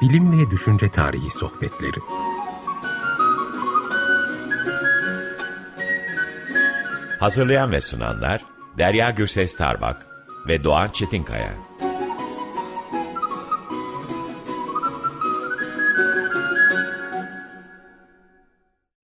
Bilim ve Düşünce Tarihi Sohbetleri Hazırlayan ve sunanlar Derya Gürses Tarbak ve Doğan Çetinkaya.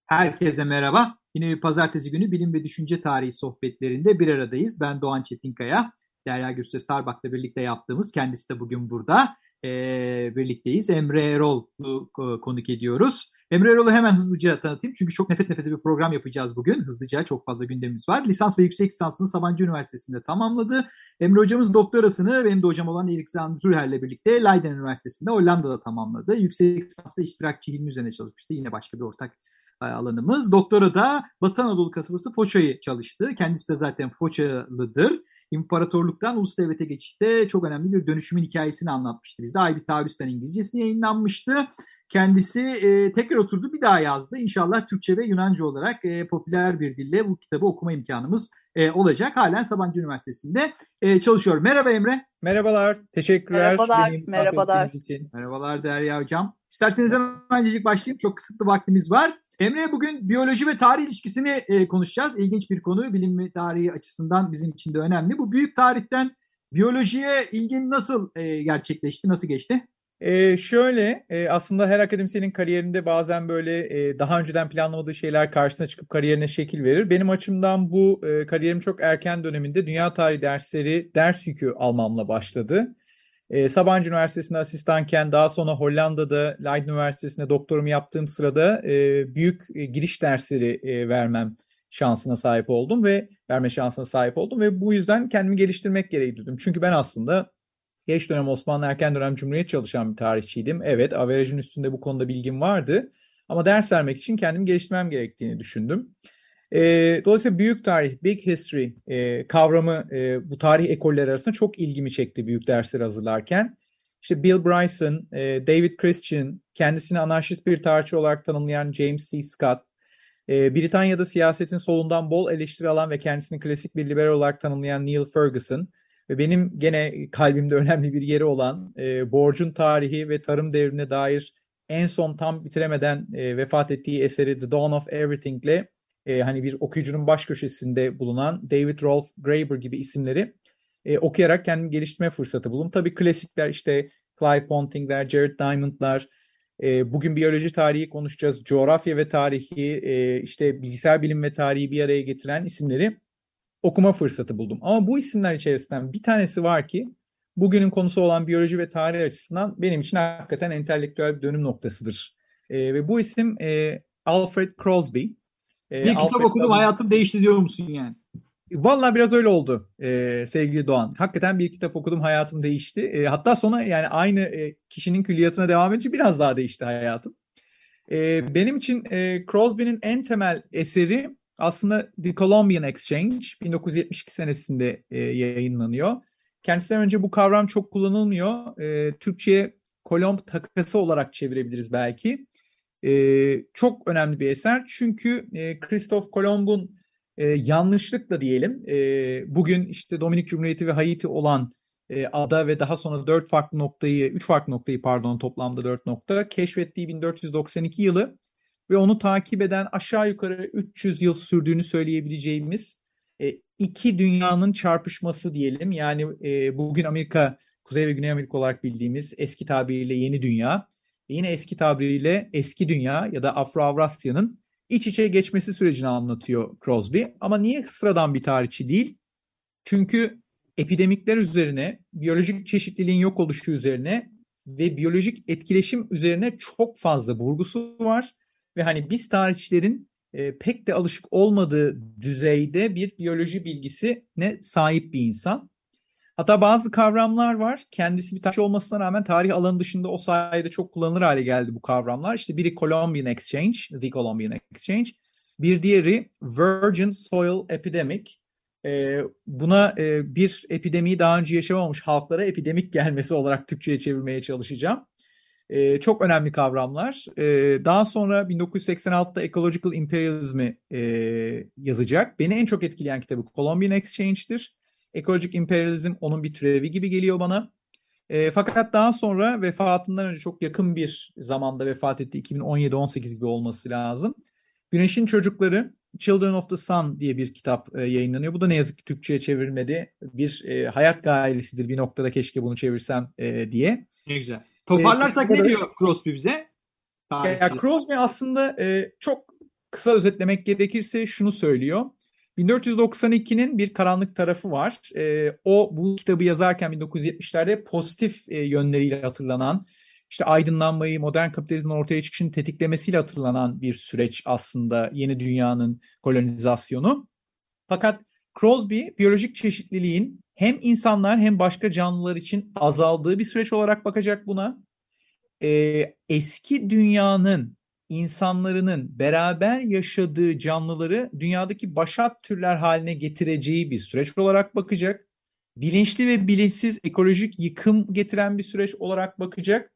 Herkese merhaba. Yine bir pazartesi günü bilim ve düşünce tarihi sohbetlerinde bir aradayız. Ben Doğan Çetinkaya, Derya Gürses Tarbak'la birlikte yaptığımız, kendisi de bugün burada e, birlikteyiz. Emre Erol'u konuk ediyoruz. Emre Erol'u hemen hızlıca tanıtayım. Çünkü çok nefes nefese bir program yapacağız bugün. Hızlıca çok fazla gündemimiz var. Lisans ve yüksek lisansını Sabancı Üniversitesi'nde tamamladı. Emre hocamız doktorasını benim de hocam olan Erik Zürher'le birlikte Leiden Üniversitesi'nde Hollanda'da tamamladı. Yüksek lisansda iştirakçı ilmi üzerine çalışmıştı. Yine başka bir ortak alanımız. Doktora da Batı Anadolu kasabası Foça'yı çalıştı. Kendisi de zaten Foçalıdır. İmparatorluktan ulus devlete geçişte çok önemli bir dönüşümün hikayesini anlatmıştı bizde. Ay bir Taarruz'dan İngilizcesi yayınlanmıştı. Kendisi e, tekrar oturdu bir daha yazdı. İnşallah Türkçe ve Yunanca olarak e, popüler bir dille bu kitabı okuma imkanımız e, olacak. Halen Sabancı Üniversitesi'nde e, çalışıyor. Merhaba Emre. Merhabalar. Teşekkürler. Merhabalar. Merhabalar. Merhabalar Derya Hocam. İsterseniz hemencecik başlayayım. Çok kısıtlı vaktimiz var. Emre bugün biyoloji ve tarih ilişkisini e, konuşacağız. İlginç bir konu. Bilim ve tarihi açısından bizim için de önemli. Bu büyük tarihten biyolojiye ilgin nasıl e, gerçekleşti, nasıl geçti? Ee, şöyle e, aslında her akademisyenin kariyerinde bazen böyle e, daha önceden planlamadığı şeyler karşısına çıkıp kariyerine şekil verir. Benim açımdan bu e, kariyerim çok erken döneminde dünya tarihi dersleri ders yükü almamla başladı. E, Sabancı Üniversitesi'nde asistanken daha sonra Hollanda'da Leiden Üniversitesi'nde doktorumu yaptığım sırada e, büyük e, giriş dersleri e, vermem şansına sahip oldum ve verme şansına sahip oldum ve bu yüzden kendimi geliştirmek gereği duydum. Çünkü ben aslında geç dönem Osmanlı erken dönem Cumhuriyet çalışan bir tarihçiydim. Evet, averajın üstünde bu konuda bilgim vardı ama ders vermek için kendimi geliştirmem gerektiğini düşündüm. E, dolayısıyla büyük tarih, big history e, kavramı e, bu tarih ekolleri arasında çok ilgimi çekti büyük dersler hazırlarken. İşte Bill Bryson, e, David Christian, kendisini anarşist bir tarihçi olarak tanımlayan James C. Scott, e, Britanya'da siyasetin solundan bol eleştiri alan ve kendisini klasik bir liberal olarak tanımlayan Neil Ferguson ve benim gene kalbimde önemli bir yeri olan e, borcun tarihi ve tarım devrine dair en son tam bitiremeden e, vefat ettiği eseri The Dawn of Everything ile e, hani bir okuyucunun baş köşesinde bulunan David Rolf Graeber gibi isimleri e, okuyarak kendimi geliştirme fırsatı buldum. Tabii klasikler işte Clive Ponting'ler, Jared Diamond'lar, e, bugün biyoloji tarihi konuşacağız. Coğrafya ve tarihi, e, işte bilgisayar bilim ve tarihi bir araya getiren isimleri okuma fırsatı buldum. Ama bu isimler içerisinden bir tanesi var ki bugünün konusu olan biyoloji ve tarih açısından benim için hakikaten entelektüel bir dönüm noktasıdır. E, ve bu isim e, Alfred Crosby. E, bir kitap okudum hayatım değişti diyor musun yani? Vallahi biraz öyle oldu e, sevgili Doğan. Hakikaten bir kitap okudum hayatım değişti. E, hatta sonra yani aynı e, kişinin külliyatına devam edince biraz daha değişti hayatım. E, benim için e, Crosby'nin en temel eseri aslında The Columbian Exchange 1972 senesinde e, yayınlanıyor. Kendisinden önce bu kavram çok kullanılmıyor. E, Türkçe'ye Kolomb takası olarak çevirebiliriz belki. E, çok önemli bir eser çünkü e, Christoph Kolomb'un e, yanlışlıkla diyelim e, bugün işte Dominik Cumhuriyeti ve Haiti olan e, ada ve daha sonra dört farklı noktayı, üç farklı noktayı pardon toplamda dört nokta keşfettiği 1492 yılı ve onu takip eden aşağı yukarı 300 yıl sürdüğünü söyleyebileceğimiz e, iki dünyanın çarpışması diyelim. Yani e, bugün Amerika, Kuzey ve Güney Amerika olarak bildiğimiz eski tabiriyle yeni dünya, yine eski tabiriyle eski dünya ya da Afro-Avrasya'nın iç içe geçmesi sürecini anlatıyor Crosby. Ama niye sıradan bir tarihçi değil? Çünkü epidemikler üzerine, biyolojik çeşitliliğin yok oluşu üzerine ve biyolojik etkileşim üzerine çok fazla vurgusu var. Ve hani biz tarihçilerin e, pek de alışık olmadığı düzeyde bir biyoloji bilgisine sahip bir insan. Hatta bazı kavramlar var. Kendisi bir tarihçi olmasına rağmen tarih alanı dışında o sayede çok kullanılır hale geldi bu kavramlar. İşte biri Columbian Exchange, The Columbian Exchange. Bir diğeri Virgin Soil Epidemic. Ee, buna e, bir epidemiyi daha önce yaşamamış halklara epidemik gelmesi olarak Türkçe'ye çevirmeye çalışacağım. Ee, çok önemli kavramlar. Ee, daha sonra 1986'da Ecological Imperialism'i e, yazacak. Beni en çok etkileyen kitabı Columbian Exchange'dir. Ekolojik emperyalizm onun bir türevi gibi geliyor bana. E, fakat daha sonra vefatından önce çok yakın bir zamanda vefat etti. 2017-18 gibi olması lazım. Güneşin Çocukları Children of the Sun diye bir kitap e, yayınlanıyor. Bu da ne yazık ki Türkçe'ye çevrilmedi. Bir e, hayat gailesidir. Bir noktada keşke bunu çevirsem e, diye. Ne güzel. Toparlarsak e, ne diyor Crosby bize? Ya, Crosby aslında e, çok kısa özetlemek gerekirse şunu söylüyor. 1492'nin bir karanlık tarafı var. E, o bu kitabı yazarken 1970'lerde pozitif e, yönleriyle hatırlanan, işte aydınlanmayı, modern kapitalizmin ortaya çıkışını tetiklemesiyle hatırlanan bir süreç aslında yeni dünyanın kolonizasyonu. Fakat Crosby biyolojik çeşitliliğin hem insanlar hem başka canlılar için azaldığı bir süreç olarak bakacak buna. Ee, eski dünyanın insanlarının beraber yaşadığı canlıları dünyadaki başat türler haline getireceği bir süreç olarak bakacak. Bilinçli ve bilinçsiz ekolojik yıkım getiren bir süreç olarak bakacak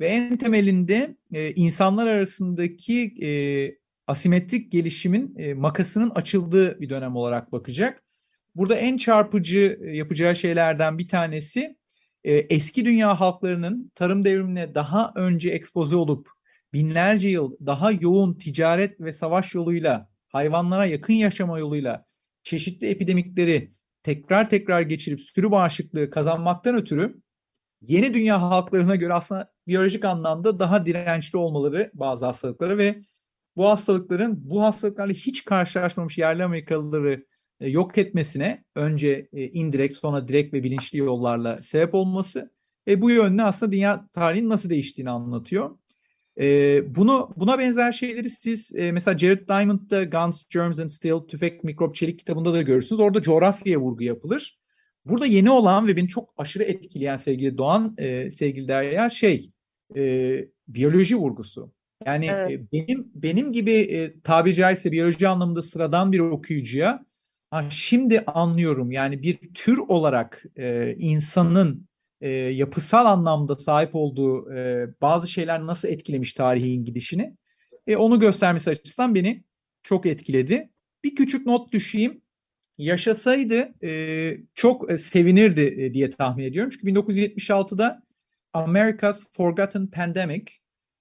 ve en temelinde e, insanlar arasındaki e, asimetrik gelişimin e, makasının açıldığı bir dönem olarak bakacak. Burada en çarpıcı e, yapacağı şeylerden bir tanesi e, eski dünya halklarının tarım devrimine daha önce ekspoze olup binlerce yıl daha yoğun ticaret ve savaş yoluyla hayvanlara yakın yaşama yoluyla çeşitli epidemikleri tekrar tekrar geçirip sürü bağışıklığı kazanmaktan ötürü yeni dünya halklarına göre aslında biyolojik anlamda daha dirençli olmaları bazı hastalıklara ve bu hastalıkların bu hastalıklarla hiç karşılaşmamış yerli Amerikalıları e, yok etmesine önce e, indirekt sonra direkt ve bilinçli yollarla sebep olması ve bu yönde aslında dünya tarihinin nasıl değiştiğini anlatıyor. E, bunu buna benzer şeyleri siz e, mesela Jared Diamond'da Guns, Germs and Steel, Tüfek, Mikrop, Çelik kitabında da görürsünüz. Orada coğrafyaya vurgu yapılır. Burada yeni olan ve beni çok aşırı etkileyen sevgili Doğan, e, sevgili Derya şey e, biyoloji vurgusu. Yani evet. e, benim benim gibi e, tabiri caizse biyoloji anlamında sıradan bir okuyucuya ha, şimdi anlıyorum. Yani bir tür olarak e, insanın e, yapısal anlamda sahip olduğu e, bazı şeyler nasıl etkilemiş tarihin gidişini e, onu göstermesi açısından beni çok etkiledi. Bir küçük not düşeyim. Yaşasaydı e, çok e, sevinirdi e, diye tahmin ediyorum. Çünkü 1976'da America's Forgotten Pandemic,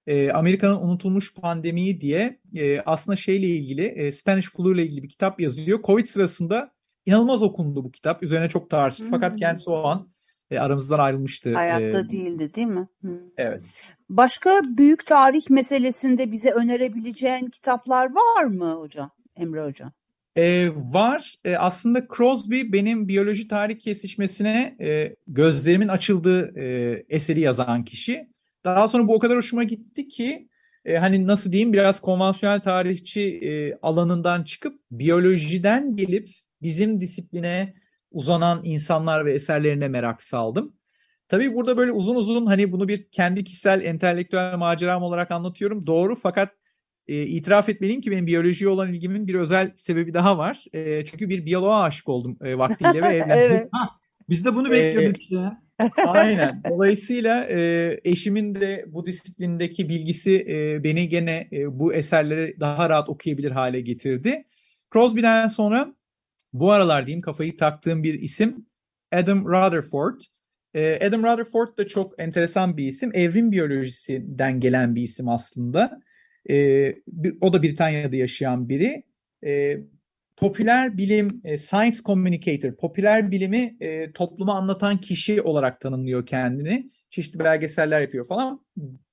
e, Amerika'nın unutulmuş pandemiyi diye e, aslında şeyle ilgili, e, Spanish flu ile ilgili bir kitap yazıyor. Covid sırasında inanılmaz okundu bu kitap. Üzerine çok tartıştı. Hmm. Fakat kendisi o an e, aramızdan ayrılmıştı. Hayatta e, değildi değil mi? Hmm. Evet. Başka büyük tarih meselesinde bize önerebileceğin kitaplar var mı hocam? Emre hocam. E, var. E, aslında Crosby benim biyoloji tarih kesişmesine e, gözlerimin açıldığı e, eseri yazan kişi. Daha sonra bu o kadar hoşuma gitti ki e, hani nasıl diyeyim biraz konvansiyonel tarihçi e, alanından çıkıp biyolojiden gelip bizim disipline uzanan insanlar ve eserlerine merak saldım. Tabii burada böyle uzun uzun hani bunu bir kendi kişisel entelektüel maceram olarak anlatıyorum. Doğru fakat e, itiraf etmeliyim ki benim biyolojiye olan ilgimin bir özel sebebi daha var. E, çünkü bir biyoloğa aşık oldum e, vaktiyle ve evlendim. evet. biz de bunu e, bekliyorduk e, Aynen. Dolayısıyla e, eşimin de bu disiplindeki bilgisi e, beni gene e, bu eserleri daha rahat okuyabilir hale getirdi. Crosby'den sonra bu aralar diyeyim kafayı taktığım bir isim Adam Rutherford. E, Adam Rutherford da çok enteresan bir isim. Evrim biyolojisinden gelen bir isim aslında. E, bir, o da Britanya'da yaşayan biri. E, popüler bilim, e, science communicator, popüler bilimi e, topluma anlatan kişi olarak tanımlıyor kendini. Çeşitli belgeseller yapıyor falan.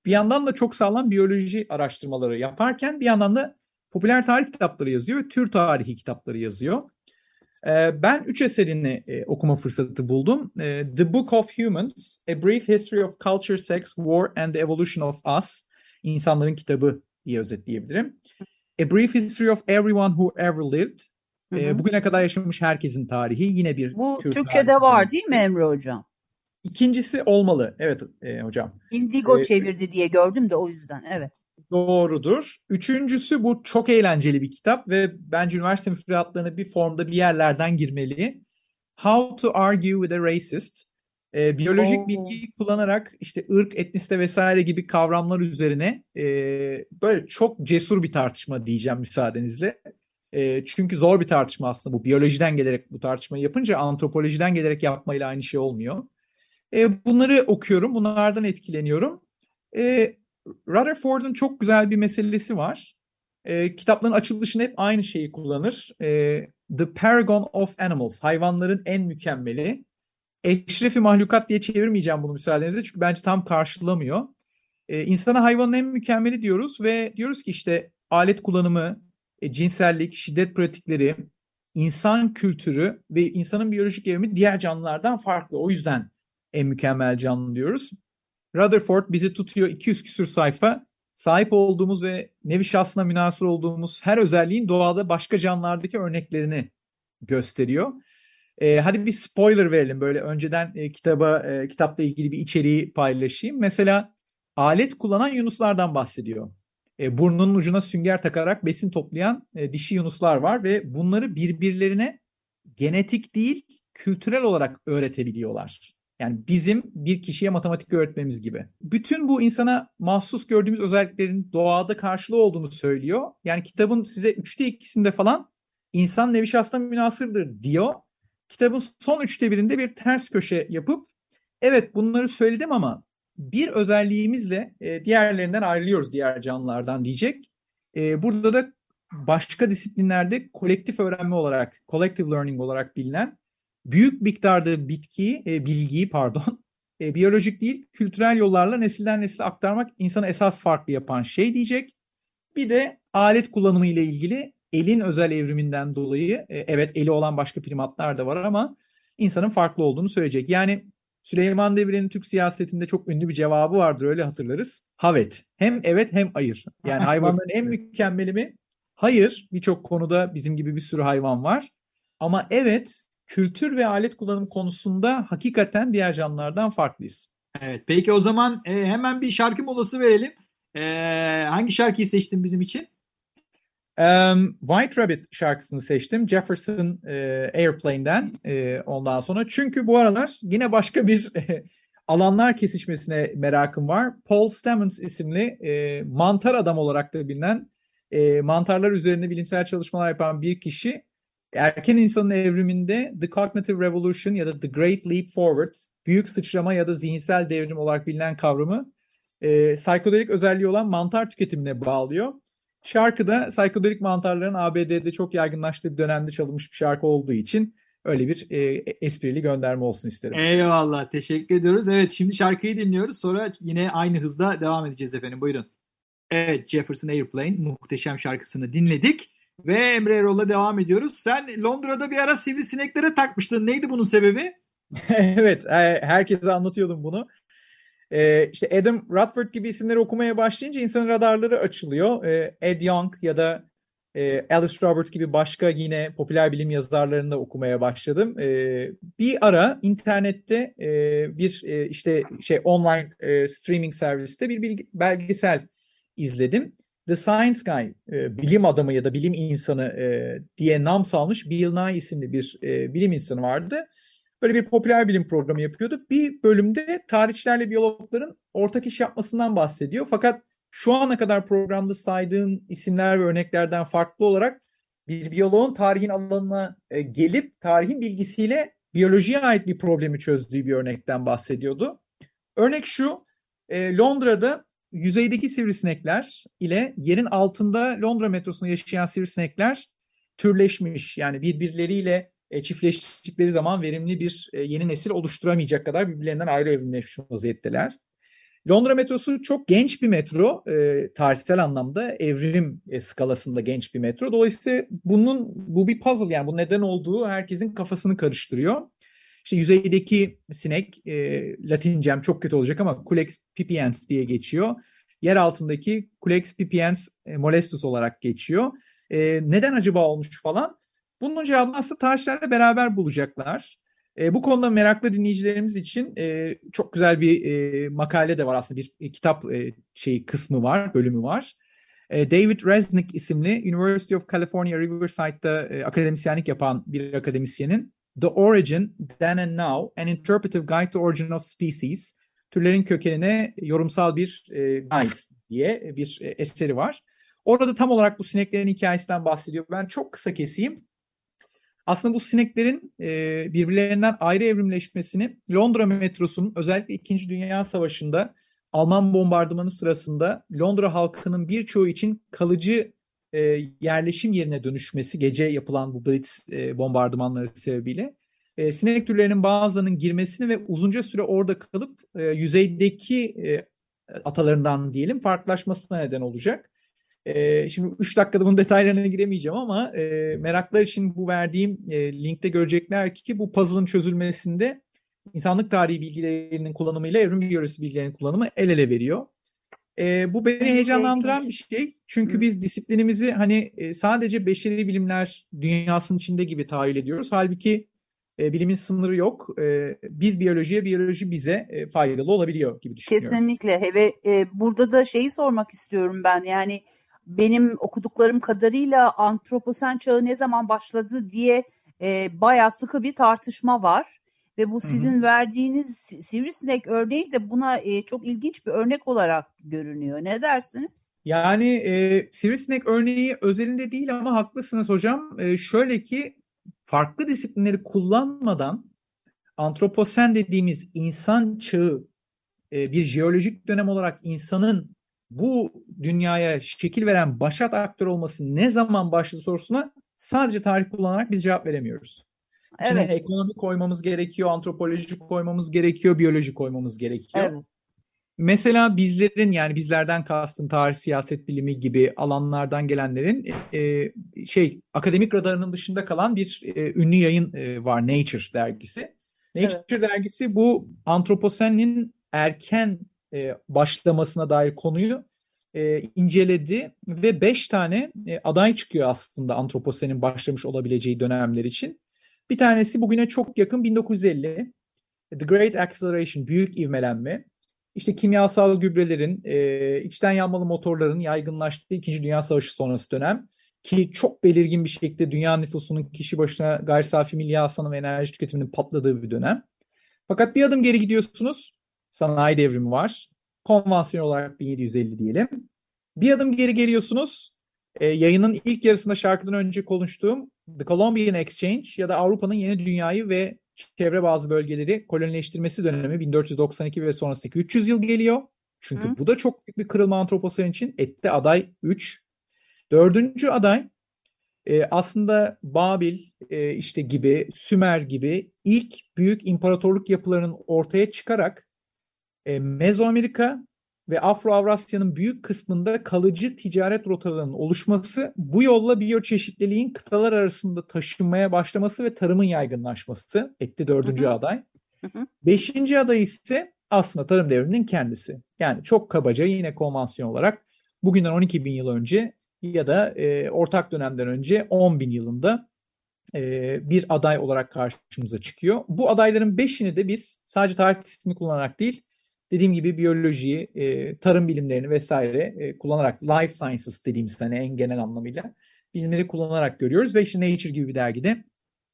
Bir yandan da çok sağlam biyoloji araştırmaları yaparken bir yandan da popüler tarih kitapları yazıyor tür tarihi kitapları yazıyor. E, ben üç eserini e, okuma fırsatı buldum. E, The Book of Humans, A Brief History of Culture, Sex, War and the Evolution of Us, İnsanların Kitabı diye özetleyebilirim. A Brief History of Everyone Who Ever Lived. Hı hı. bugüne kadar yaşamış herkesin tarihi. Yine bir Bu Türkçe'de tarihi. var değil mi Emre Hocam? İkincisi olmalı. Evet e, hocam. Indigo ee, çevirdi diye gördüm de o yüzden. Evet. Doğrudur. Üçüncüsü bu çok eğlenceli bir kitap ve bence üniversite müfredatlarına bir formda bir yerlerden girmeli. How to Argue with a Racist. E, biyolojik Oo. bilgiyi kullanarak işte ırk, etnisite vesaire gibi kavramlar üzerine e, böyle çok cesur bir tartışma diyeceğim müsaadenizle. E, çünkü zor bir tartışma aslında bu. Biyolojiden gelerek bu tartışmayı yapınca antropolojiden gelerek yapmayla aynı şey olmuyor. E, bunları okuyorum, bunlardan etkileniyorum. E, Rutherford'un çok güzel bir meselesi var. E, kitapların açılışında hep aynı şeyi kullanır. E, The Paragon of Animals, hayvanların en mükemmeli. Eşrefi mahlukat diye çevirmeyeceğim bunu müsaadenizle çünkü bence tam karşılamıyor. E, insana hayvanın en mükemmeli diyoruz ve diyoruz ki işte alet kullanımı, e, cinsellik, şiddet pratikleri, insan kültürü ve insanın biyolojik evrimi diğer canlılardan farklı. O yüzden en mükemmel canlı diyoruz. Rutherford bizi tutuyor 200 küsür sayfa. Sahip olduğumuz ve nevi şahsına münasır olduğumuz her özelliğin doğada başka canlılardaki örneklerini gösteriyor. E, hadi bir spoiler verelim böyle önceden e, kitaba e, kitapla ilgili bir içeriği paylaşayım. Mesela alet kullanan yunuslardan bahsediyor. E, burnunun ucuna sünger takarak besin toplayan e, dişi yunuslar var ve bunları birbirlerine genetik değil kültürel olarak öğretebiliyorlar. Yani bizim bir kişiye matematik öğretmemiz gibi. Bütün bu insana mahsus gördüğümüz özelliklerin doğada karşılığı olduğunu söylüyor. Yani kitabın size üçte ikisinde falan insan nevi şahsına münasırdır diyor. Kitabın son üçte birinde bir ters köşe yapıp evet bunları söyledim ama bir özelliğimizle e, diğerlerinden ayrılıyoruz diğer canlılardan diyecek. E, burada da başka disiplinlerde kolektif öğrenme olarak, collective learning olarak bilinen büyük miktarda bitkiyi, e, bilgiyi pardon, e, biyolojik değil, kültürel yollarla nesilden nesile aktarmak insanı esas farklı yapan şey diyecek. Bir de alet kullanımı ile ilgili elin özel evriminden dolayı, e, evet eli olan başka primatlar da var ama insanın farklı olduğunu söyleyecek. Yani Süleyman Demirel'in Türk siyasetinde çok ünlü bir cevabı vardır öyle hatırlarız. Havet. Hem evet hem hayır. Yani hayvanların en mükemmeli mi? Hayır. Birçok konuda bizim gibi bir sürü hayvan var. Ama evet kültür ve alet kullanım konusunda hakikaten diğer canlılardan farklıyız. Evet. Peki o zaman e, hemen bir şarkı molası verelim. E, hangi şarkıyı seçtin bizim için? Um, White Rabbit şarkısını seçtim. Jefferson e, Airplane'den e, ondan sonra. Çünkü bu aralar yine başka bir e, alanlar kesişmesine merakım var. Paul Stamens isimli e, mantar adam olarak da bilinen e, mantarlar üzerine bilimsel çalışmalar yapan bir kişi erken insanın evriminde The Cognitive Revolution ya da The Great Leap Forward büyük sıçrama ya da zihinsel devrim olarak bilinen kavramı e, psikodelik özelliği olan mantar tüketimine bağlıyor. Şarkı da psikodelik mantarların ABD'de çok yaygınlaştığı bir dönemde çalınmış bir şarkı olduğu için öyle bir e, esprili gönderme olsun isterim. Eyvallah teşekkür ediyoruz. Evet şimdi şarkıyı dinliyoruz sonra yine aynı hızda devam edeceğiz efendim buyurun. Evet Jefferson Airplane muhteşem şarkısını dinledik. Ve Emre Erol'la devam ediyoruz. Sen Londra'da bir ara sivrisineklere takmıştın. Neydi bunun sebebi? evet, e, herkese anlatıyordum bunu. Ee, işte Adam Rutherford gibi isimleri okumaya başlayınca insanın radarları açılıyor. Ee, Ed Young ya da e, Alice Roberts gibi başka yine popüler bilim yazarlarını da okumaya başladım. Ee, bir ara internette e, bir e, işte şey online e, streaming serviste bir belgesel izledim. The Science Guy, e, bilim adamı ya da bilim insanı e, diye nam salmış Bill Nye isimli bir e, bilim insanı vardı. Böyle bir popüler bilim programı yapıyordu. Bir bölümde tarihçilerle biyologların ortak iş yapmasından bahsediyor. Fakat şu ana kadar programda saydığım isimler ve örneklerden farklı olarak bir biyoloğun tarihin alanına e, gelip tarihin bilgisiyle biyolojiye ait bir problemi çözdüğü bir örnekten bahsediyordu. Örnek şu, e, Londra'da yüzeydeki sivrisinekler ile yerin altında Londra metrosunda yaşayan sivrisinekler türleşmiş. Yani birbirleriyle e, çiftleştikleri zaman verimli bir e, yeni nesil oluşturamayacak kadar birbirlerinden ayrı evrimleşmiş vaziyetteler. Londra metrosu çok genç bir metro, e, tarihsel anlamda evrim e, skalasında genç bir metro. Dolayısıyla bunun bu bir puzzle yani bu neden olduğu herkesin kafasını karıştırıyor. İşte yüzeydeki sinek, e, Latincem çok kötü olacak ama Culex pipiens diye geçiyor. Yer altındaki Culex pipiens e, molestus olarak geçiyor. E, neden acaba olmuş falan? Bunun cevabını aslında tarihçilerle beraber bulacaklar. E, bu konuda meraklı dinleyicilerimiz için e, çok güzel bir e, makale de var aslında bir e, kitap e, şeyi kısmı var, bölümü var. E, David Resnick isimli University of California Riverside'da e, akademisyenlik yapan bir akademisyenin The Origin, Then and Now, An Interpretive Guide to Origin of Species, türlerin kökenine yorumsal bir e, guide diye bir e, eseri var. Orada tam olarak bu sineklerin hikayesinden bahsediyor. Ben çok kısa keseyim. aslında bu sineklerin e, birbirlerinden ayrı evrimleşmesini Londra metrosunun özellikle 2. Dünya Savaşı'nda Alman bombardımanı sırasında Londra halkının birçoğu için kalıcı e, yerleşim yerine dönüşmesi gece yapılan bu Blitz e, bombardımanları sebebiyle e, sinek türlerinin bazılarının girmesini ve uzunca süre orada kalıp e, yüzeydeki e, atalarından diyelim farklılaşmasına neden olacak. E, şimdi 3 dakikada bunun detaylarına giremeyeceğim ama e, meraklar için bu verdiğim e, linkte görecekler ki bu puzzle'ın çözülmesinde insanlık tarihi bilgilerinin kullanımıyla evrim biyolojisi bilgilerinin kullanımı el ele veriyor. E, bu beni heyecanlandıran bir şey. Çünkü biz disiplinimizi hani e, sadece beşeri bilimler dünyasının içinde gibi tahayyül ediyoruz. Halbuki e, bilimin sınırı yok. E, biz biyolojiye, biyoloji bize e, faydalı olabiliyor gibi düşünüyorum. Kesinlikle. Ve e, burada da şeyi sormak istiyorum ben. Yani benim okuduklarım kadarıyla antroposen çağı ne zaman başladı diye e, bayağı sıkı bir tartışma var. Ve bu sizin hı hı. verdiğiniz sivrisinek örneği de buna e, çok ilginç bir örnek olarak görünüyor. Ne dersiniz? Yani e, sivrisinek örneği özelinde değil ama haklısınız hocam. E, şöyle ki farklı disiplinleri kullanmadan antroposen dediğimiz insan çağı e, bir jeolojik dönem olarak insanın bu dünyaya şekil veren başat aktör olması ne zaman başladı sorusuna sadece tarih kullanarak biz cevap veremiyoruz. İçine evet. ekonomi koymamız gerekiyor, antropoloji koymamız gerekiyor, biyoloji koymamız gerekiyor. Evet. Mesela bizlerin yani bizlerden kastım tarih, siyaset bilimi gibi alanlardan gelenlerin e, şey akademik radarının dışında kalan bir e, ünlü yayın e, var Nature dergisi. Nature evet. dergisi bu antroposenin erken e, başlamasına dair konuyu e, inceledi ve beş tane e, aday çıkıyor aslında antroposenin başlamış olabileceği dönemler için. Bir tanesi bugüne çok yakın 1950. The Great Acceleration, büyük ivmelenme. İşte kimyasal gübrelerin, e, içten yanmalı motorların yaygınlaştığı 2. Dünya Savaşı sonrası dönem ki çok belirgin bir şekilde dünya nüfusunun kişi başına gayri safi milli hasılanın ve enerji tüketiminin patladığı bir dönem. Fakat bir adım geri gidiyorsunuz. Sanayi devrimi var. Konvansiyon olarak 1750 diyelim. Bir adım geri geliyorsunuz. E, yayının ilk yarısında şarkıdan önce konuştuğum The Colombian Exchange ya da Avrupa'nın yeni dünyayı ve çevre bazı bölgeleri kolonileştirmesi dönemi 1492 ve sonrasındaki 300 yıl geliyor. Çünkü Hı. bu da çok büyük bir kırılma antroposen için. Ette aday 3. Dördüncü aday e, aslında Babil e, işte gibi, Sümer gibi ilk büyük imparatorluk yapılarının ortaya çıkarak e, Mezoamerika ve Afro-Avrasya'nın büyük kısmında kalıcı ticaret rotalarının oluşması, bu yolla biyoçeşitliliğin kıtalar arasında taşınmaya başlaması ve tarımın yaygınlaşması etti dördüncü hı hı. aday. Hı hı. Beşinci aday ise aslında tarım devrinin kendisi. Yani çok kabaca yine konvansiyon olarak bugünden 12 bin yıl önce ya da e, ortak dönemden önce 10 bin yılında e, bir aday olarak karşımıza çıkıyor. Bu adayların beşini de biz sadece tarih ismini kullanarak değil, dediğim gibi biyolojiyi, e, tarım bilimlerini vesaire e, kullanarak life sciences dediğimiz hani en genel anlamıyla bilimleri kullanarak görüyoruz ve işte Nature gibi bir dergide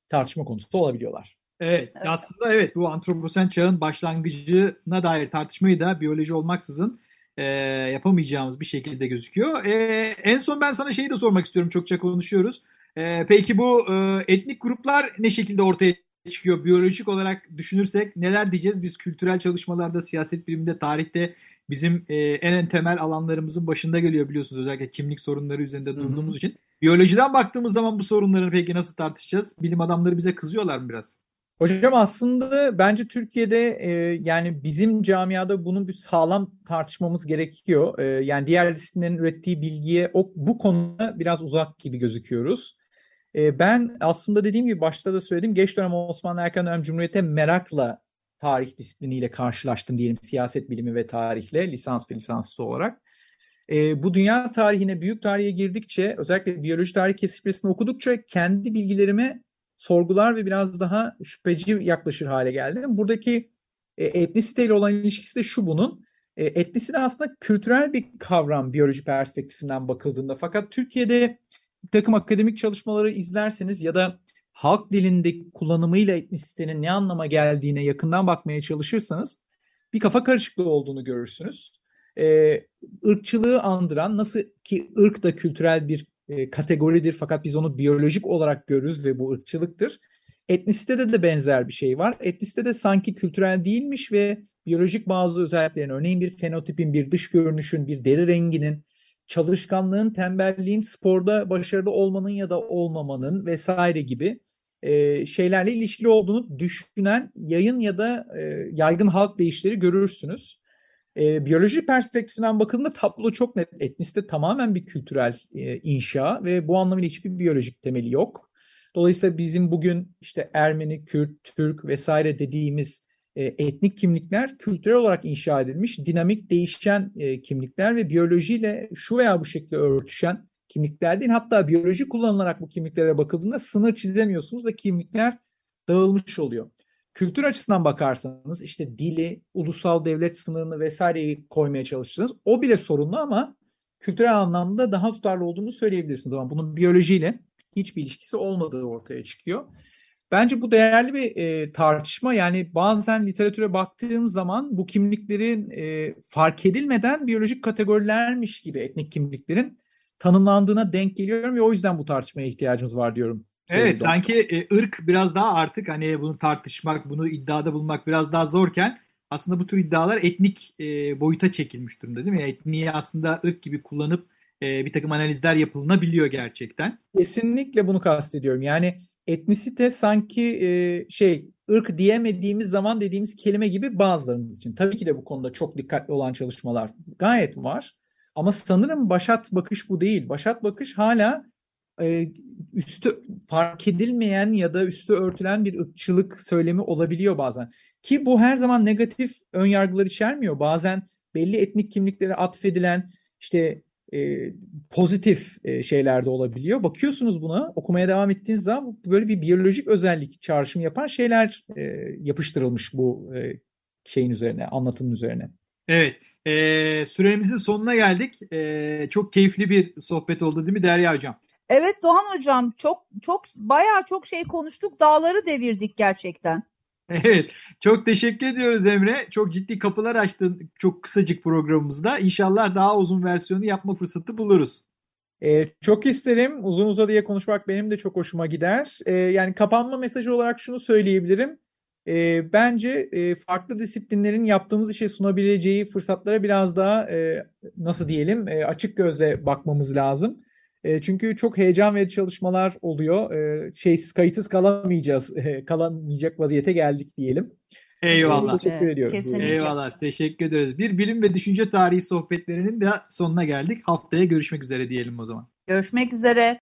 tartışma konusu olabiliyorlar. Evet, evet aslında evet bu antroposen çağın başlangıcına dair tartışmayı da biyoloji olmaksızın e, yapamayacağımız bir şekilde gözüküyor. E, en son ben sana şeyi de sormak istiyorum çokça konuşuyoruz. E, peki bu e, etnik gruplar ne şekilde ortaya çıkıyor. Biyolojik olarak düşünürsek neler diyeceğiz? Biz kültürel çalışmalarda, siyaset biliminde, tarihte bizim e, en temel alanlarımızın başında geliyor biliyorsunuz. Özellikle kimlik sorunları üzerinde durduğumuz Hı-hı. için. Biyolojiden baktığımız zaman bu sorunları peki nasıl tartışacağız? Bilim adamları bize kızıyorlar mı biraz? Hocam aslında bence Türkiye'de e, yani bizim camiada bunun bir sağlam tartışmamız gerekiyor. E, yani diğer disiplinlerin ürettiği bilgiye o, bu konuda biraz uzak gibi gözüküyoruz. E, ben aslında dediğim gibi başta da söyledim geç dönem Osmanlı erken dönem Cumhuriyet'e merakla tarih disipliniyle karşılaştım diyelim siyaset bilimi ve tarihle lisans ve lisansüstü olarak. E, bu dünya tarihine, büyük tarihe girdikçe özellikle biyoloji tarih kesişmesini okudukça kendi bilgilerime sorgular ve biraz daha şüpheci yaklaşır hale geldim. Buradaki e, etnisiteyle olan ilişkisi de şu bunun. E, etnisite aslında kültürel bir kavram biyoloji perspektifinden bakıldığında. Fakat Türkiye'de bir takım akademik çalışmaları izlerseniz ya da halk dilinde kullanımıyla etnisitenin ne anlama geldiğine yakından bakmaya çalışırsanız bir kafa karışıklığı olduğunu görürsünüz. Ee, ırkçılığı andıran nasıl ki ırk da kültürel bir e, kategoridir fakat biz onu biyolojik olarak görürüz ve bu ırkçılıktır. Etnisitede de benzer bir şey var. Etnisite de sanki kültürel değilmiş ve biyolojik bazı özelliklerin örneğin bir fenotipin, bir dış görünüşün, bir deri renginin, çalışkanlığın, tembelliğin, sporda başarılı olmanın ya da olmamanın vesaire gibi e, şeylerle ilişkili olduğunu düşünen yayın ya da e, yaygın halk deyişleri görürsünüz. E, biyoloji perspektifinden bakıldığında tablo çok net. Etnisite tamamen bir kültürel e, inşa ve bu anlamıyla hiçbir biyolojik temeli yok. Dolayısıyla bizim bugün işte Ermeni, Kürt, Türk vesaire dediğimiz e, etnik kimlikler kültürel olarak inşa edilmiş, dinamik değişen e, kimlikler ve biyolojiyle şu veya bu şekilde örtüşen kimlikler değil. Hatta biyoloji kullanılarak bu kimliklere bakıldığında sınır çizemiyorsunuz ve kimlikler dağılmış oluyor. Kültür açısından bakarsanız işte dili, ulusal devlet sınırını vesaireyi koymaya çalıştınız. O bile sorunlu ama kültürel anlamda daha tutarlı olduğunu söyleyebilirsiniz. Ama bunun biyolojiyle hiçbir ilişkisi olmadığı ortaya çıkıyor. Bence bu değerli bir e, tartışma. Yani bazen literatüre baktığım zaman bu kimliklerin e, fark edilmeden biyolojik kategorilermiş gibi etnik kimliklerin tanımlandığına denk geliyorum ve o yüzden bu tartışmaya ihtiyacımız var diyorum. Evet sanki e, ırk biraz daha artık hani bunu tartışmak, bunu iddiada bulmak biraz daha zorken aslında bu tür iddialar etnik e, boyuta çekilmiş durumda değil mi? Etniği aslında ırk gibi kullanıp e, bir takım analizler yapılınabiliyor gerçekten. Kesinlikle bunu kastediyorum. Yani etnisite sanki e, şey ırk diyemediğimiz zaman dediğimiz kelime gibi bazılarımız için. Tabii ki de bu konuda çok dikkatli olan çalışmalar gayet var. Ama sanırım başat bakış bu değil. Başat bakış hala e, üstü fark edilmeyen ya da üstü örtülen bir ırkçılık söylemi olabiliyor bazen. Ki bu her zaman negatif ön yargılar içermiyor. Bazen belli etnik kimliklere atfedilen işte e, pozitif e, şeyler de olabiliyor. Bakıyorsunuz buna okumaya devam ettiğiniz zaman böyle bir biyolojik özellik çağrışımı yapan şeyler e, yapıştırılmış bu e, şeyin üzerine, anlatının üzerine. Evet. E, süremizin sonuna geldik. E, çok keyifli bir sohbet oldu değil mi Derya Hocam? Evet Doğan Hocam çok çok bayağı çok şey konuştuk. Dağları devirdik gerçekten. Evet. Çok teşekkür ediyoruz Emre. Çok ciddi kapılar açtın çok kısacık programımızda. İnşallah daha uzun versiyonu yapma fırsatı buluruz. Ee, çok isterim. Uzun uzadıya konuşmak benim de çok hoşuma gider. Ee, yani kapanma mesajı olarak şunu söyleyebilirim. Ee, bence e, farklı disiplinlerin yaptığımız işe sunabileceği fırsatlara biraz daha e, nasıl diyelim e, açık gözle bakmamız lazım. E, çünkü çok heyecan verici çalışmalar oluyor. E, şeysiz kayıtsız kalamayacağız. E, kalamayacak vaziyete geldik diyelim. Eyvallah. Teşekkür ediyorum. Kesinlikle. Eyvallah. Teşekkür ederiz. Bir bilim ve düşünce tarihi sohbetlerinin de sonuna geldik. Haftaya görüşmek üzere diyelim o zaman. Görüşmek üzere.